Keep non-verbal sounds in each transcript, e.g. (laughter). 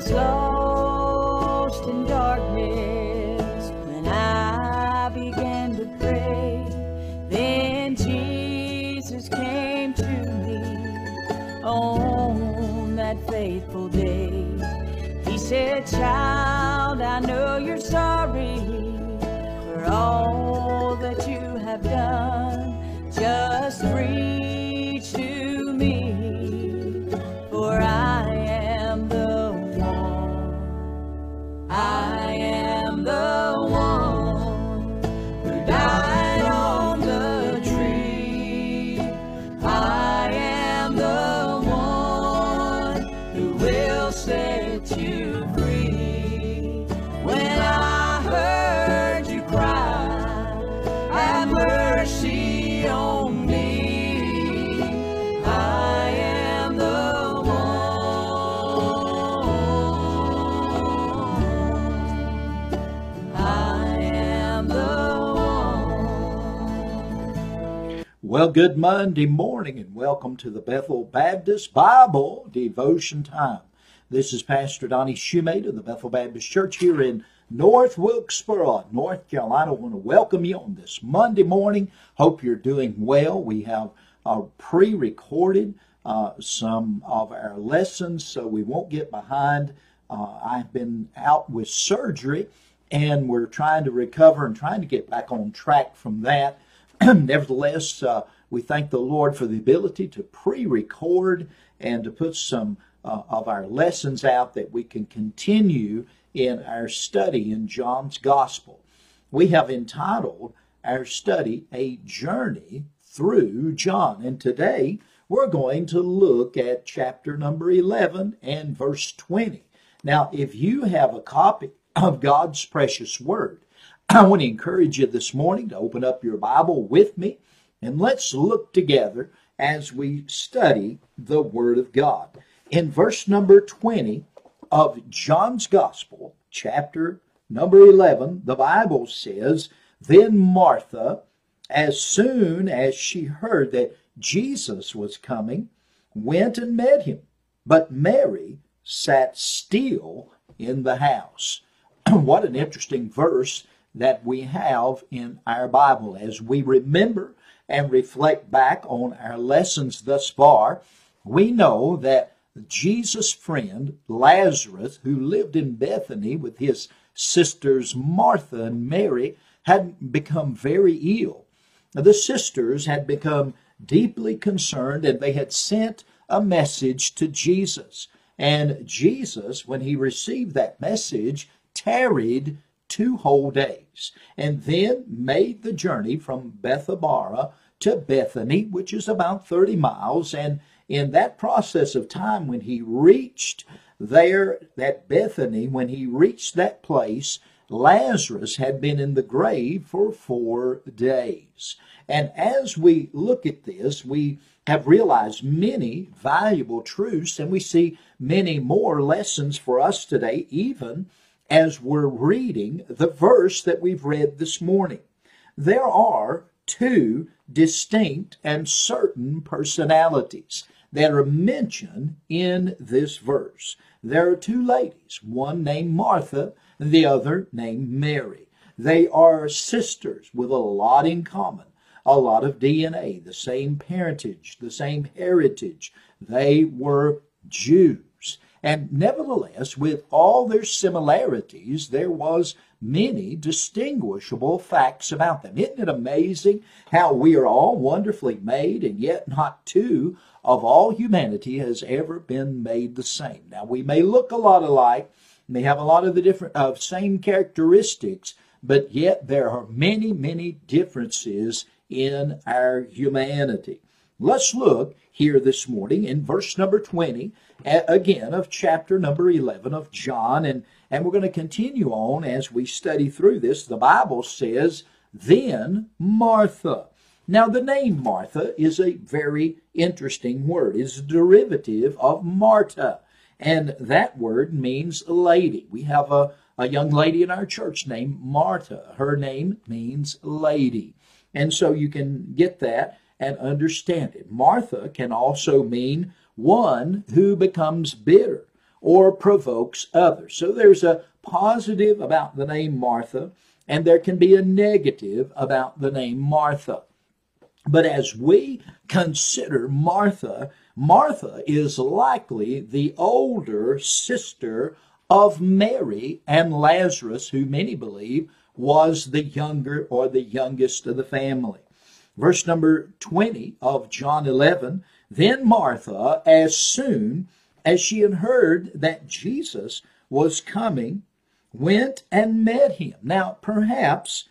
was lost in darkness when I began to pray. Then Jesus came to me on that faithful day. He said, Child, I know you're sorry for all that you have done. Just reach Well, good Monday morning and welcome to the Bethel Baptist Bible Devotion Time. This is Pastor Donnie Shumate of the Bethel Baptist Church here in North Wilkesboro, North Carolina. I want to welcome you on this Monday morning. Hope you're doing well. We have uh, pre recorded uh, some of our lessons so we won't get behind. Uh, I've been out with surgery and we're trying to recover and trying to get back on track from that. (clears throat) Nevertheless, uh, we thank the Lord for the ability to pre record and to put some uh, of our lessons out that we can continue in our study in John's Gospel. We have entitled our study A Journey Through John. And today we're going to look at chapter number 11 and verse 20. Now, if you have a copy of God's precious word, (clears throat) I want to encourage you this morning to open up your Bible with me and let's look together as we study the Word of God. In verse number 20 of John's Gospel, chapter number 11, the Bible says, Then Martha, as soon as she heard that Jesus was coming, went and met him. But Mary sat still in the house. (clears throat) what an interesting verse that we have in our Bible as we remember and reflect back on our lessons thus far. We know that Jesus' friend Lazarus, who lived in Bethany with his sisters Martha and Mary, had become very ill. The sisters had become deeply concerned and they had sent a message to Jesus. And Jesus, when he received that message, tarried two whole days and then made the journey from Bethabara to Bethany, which is about 30 miles. And in that process of time, when he reached there, that Bethany, when he reached that place, Lazarus had been in the grave for four days. And as we look at this, we have realized many valuable truths, and we see many more lessons for us today, even as we're reading the verse that we've read this morning. There are two distinct and certain personalities that are mentioned in this verse. There are two ladies, one named Martha, the other named Mary. They are sisters with a lot in common, a lot of DNA, the same parentage, the same heritage. They were Jews. And nevertheless, with all their similarities, there was many distinguishable facts about them. Isn't it amazing how we are all wonderfully made, and yet not two of all humanity has ever been made the same? Now, we may look a lot alike, may have a lot of the different of uh, same characteristics, but yet there are many, many differences in our humanity. Let's look here this morning in verse number 20 again of chapter number 11 of John and and we're going to continue on as we study through this. The Bible says, then Martha. Now, the name Martha is a very interesting word. It's a derivative of Marta, and that word means lady. We have a, a young lady in our church named Marta. Her name means lady. And so you can get that and understand it. Martha can also mean one who becomes bitter or provokes others. So there's a positive about the name Martha, and there can be a negative about the name Martha. But as we consider Martha, Martha is likely the older sister of Mary and Lazarus, who many believe was the younger or the youngest of the family. Verse number 20 of John 11 Then Martha, as soon as she had heard that Jesus was coming, went and met him. Now, perhaps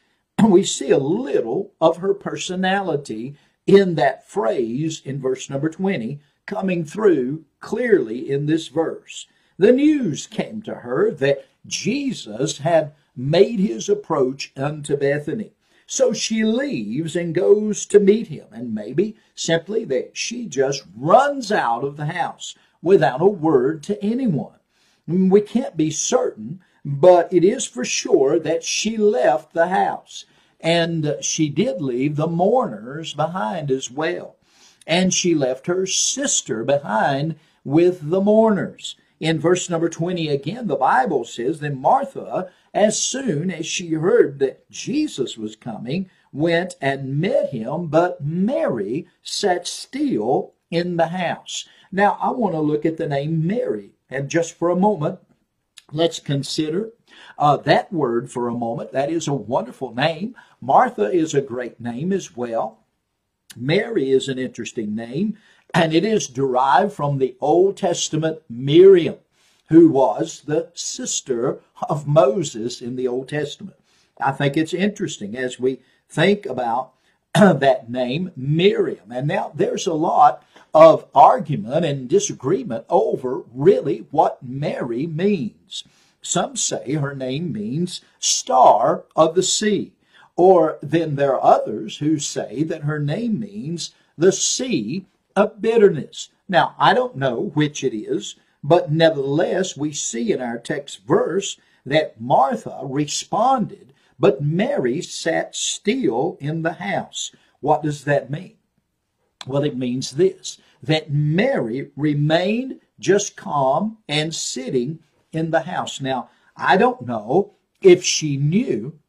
we see a little of her personality in that phrase in verse number 20 coming through clearly in this verse. The news came to her that Jesus had made his approach unto Bethany. So she leaves and goes to meet him, and maybe simply that she just runs out of the house without a word to anyone. Mm, we can't be certain, but it is for sure that she left the house. And she did leave the mourners behind as well. And she left her sister behind with the mourners. In verse number 20 again, the Bible says, Then Martha, as soon as she heard that Jesus was coming, went and met him, but Mary sat still in the house. Now, I want to look at the name Mary. And just for a moment, let's consider uh, that word for a moment. That is a wonderful name. Martha is a great name as well. Mary is an interesting name, and it is derived from the Old Testament Miriam, who was the sister of Moses in the Old Testament. I think it's interesting as we think about (clears throat) that name, Miriam. And now there's a lot of argument and disagreement over really what Mary means. Some say her name means star of the sea. Or then there are others who say that her name means the sea of bitterness. Now, I don't know which it is, but nevertheless, we see in our text verse that Martha responded, but Mary sat still in the house. What does that mean? Well, it means this that Mary remained just calm and sitting in the house. Now, I don't know if she knew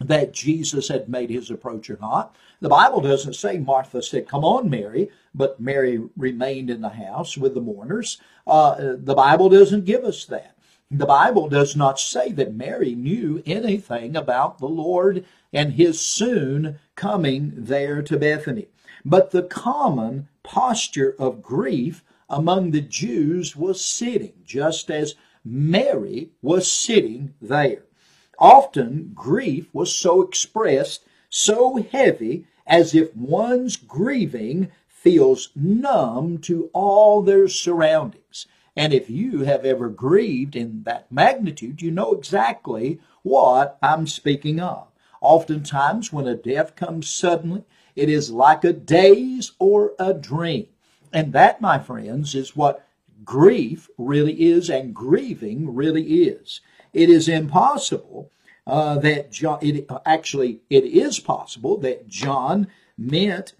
that Jesus had made his approach or not. The Bible doesn't say Martha said, Come on, Mary, but Mary remained in the house with the mourners. Uh, the Bible doesn't give us that. The Bible does not say that Mary knew anything about the Lord and his soon coming there to Bethany. But the common posture of grief among the Jews was sitting, just as Mary was sitting there. Often grief was so expressed, so heavy, as if one's grieving feels numb to all their surroundings. And if you have ever grieved in that magnitude, you know exactly what I'm speaking of. Oftentimes, when a death comes suddenly, it is like a daze or a dream. And that, my friends, is what grief really is and grieving really is. It is impossible uh, that John, it, actually, it is possible that John meant,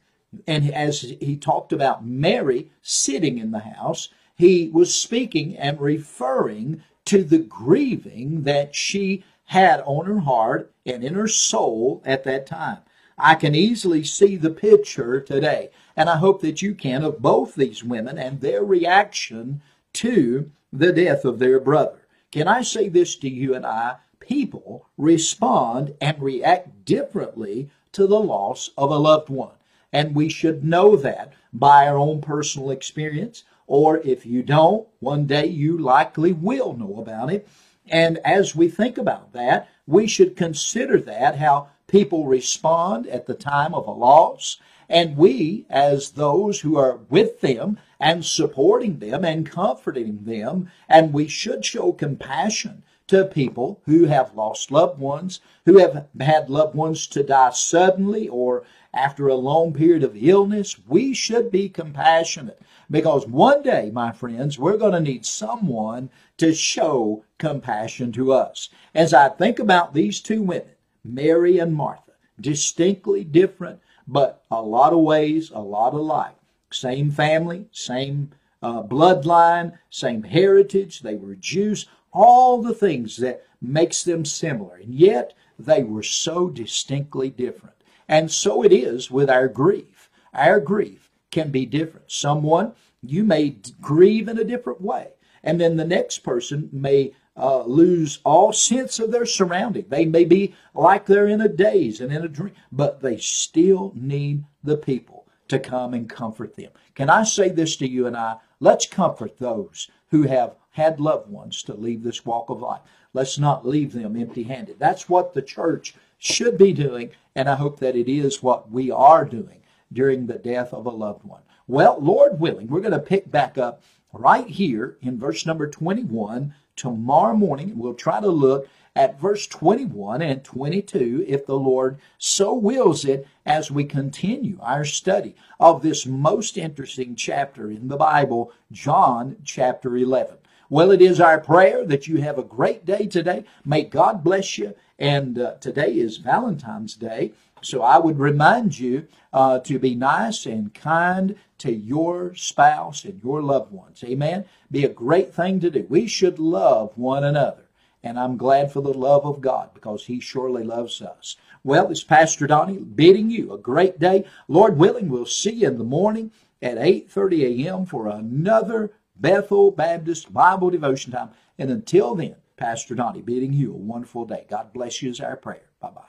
and as he talked about Mary sitting in the house, he was speaking and referring to the grieving that she had on her heart and in her soul at that time. I can easily see the picture today, and I hope that you can, of both these women and their reaction to the death of their brother. Can I say this to you and I? People respond and react differently to the loss of a loved one. And we should know that by our own personal experience, or if you don't, one day you likely will know about it. And as we think about that, we should consider that how people respond at the time of a loss. And we, as those who are with them and supporting them and comforting them, and we should show compassion to people who have lost loved ones, who have had loved ones to die suddenly or after a long period of illness. We should be compassionate because one day, my friends, we're going to need someone to show compassion to us. As I think about these two women, Mary and Martha, distinctly different, but a lot of ways, a lot alike. Same family, same uh, bloodline, same heritage. They were Jews. All the things that makes them similar, and yet they were so distinctly different. And so it is with our grief. Our grief can be different. Someone you may grieve in a different way, and then the next person may uh, lose all sense of their surrounding. They may be like they're in a daze and in a dream, but they still need the people to come and comfort them. Can I say this to you and I? Let's comfort those who have had loved ones to leave this walk of life. Let's not leave them empty handed. That's what the church should be doing, and I hope that it is what we are doing during the death of a loved one. Well, Lord willing, we're going to pick back up right here in verse number 21 tomorrow morning. We'll try to look at verse 21 and 22 if the Lord so wills it as we continue our study of this most interesting chapter in the Bible, John chapter 11. Well, it is our prayer that you have a great day today. May God bless you. And uh, today is Valentine's Day. So I would remind you uh, to be nice and kind to your spouse and your loved ones. Amen. Be a great thing to do. We should love one another. And I'm glad for the love of God because He surely loves us. Well, it's Pastor Donnie bidding you a great day. Lord willing, we'll see you in the morning at 8:30 a.m. for another Bethel Baptist Bible devotion time. And until then, Pastor Donnie bidding you a wonderful day. God bless you is our prayer. Bye bye.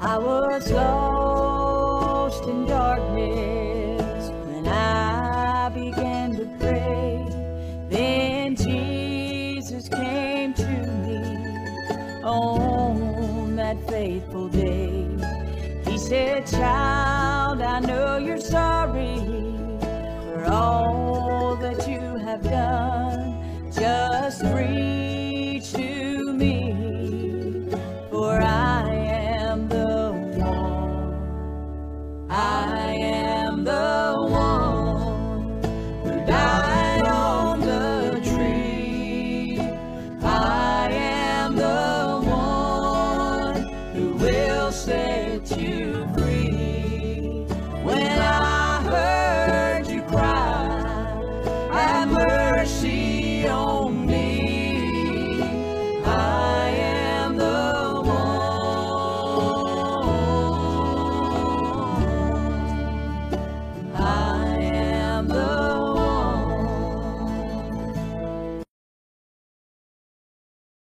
I was lost He said,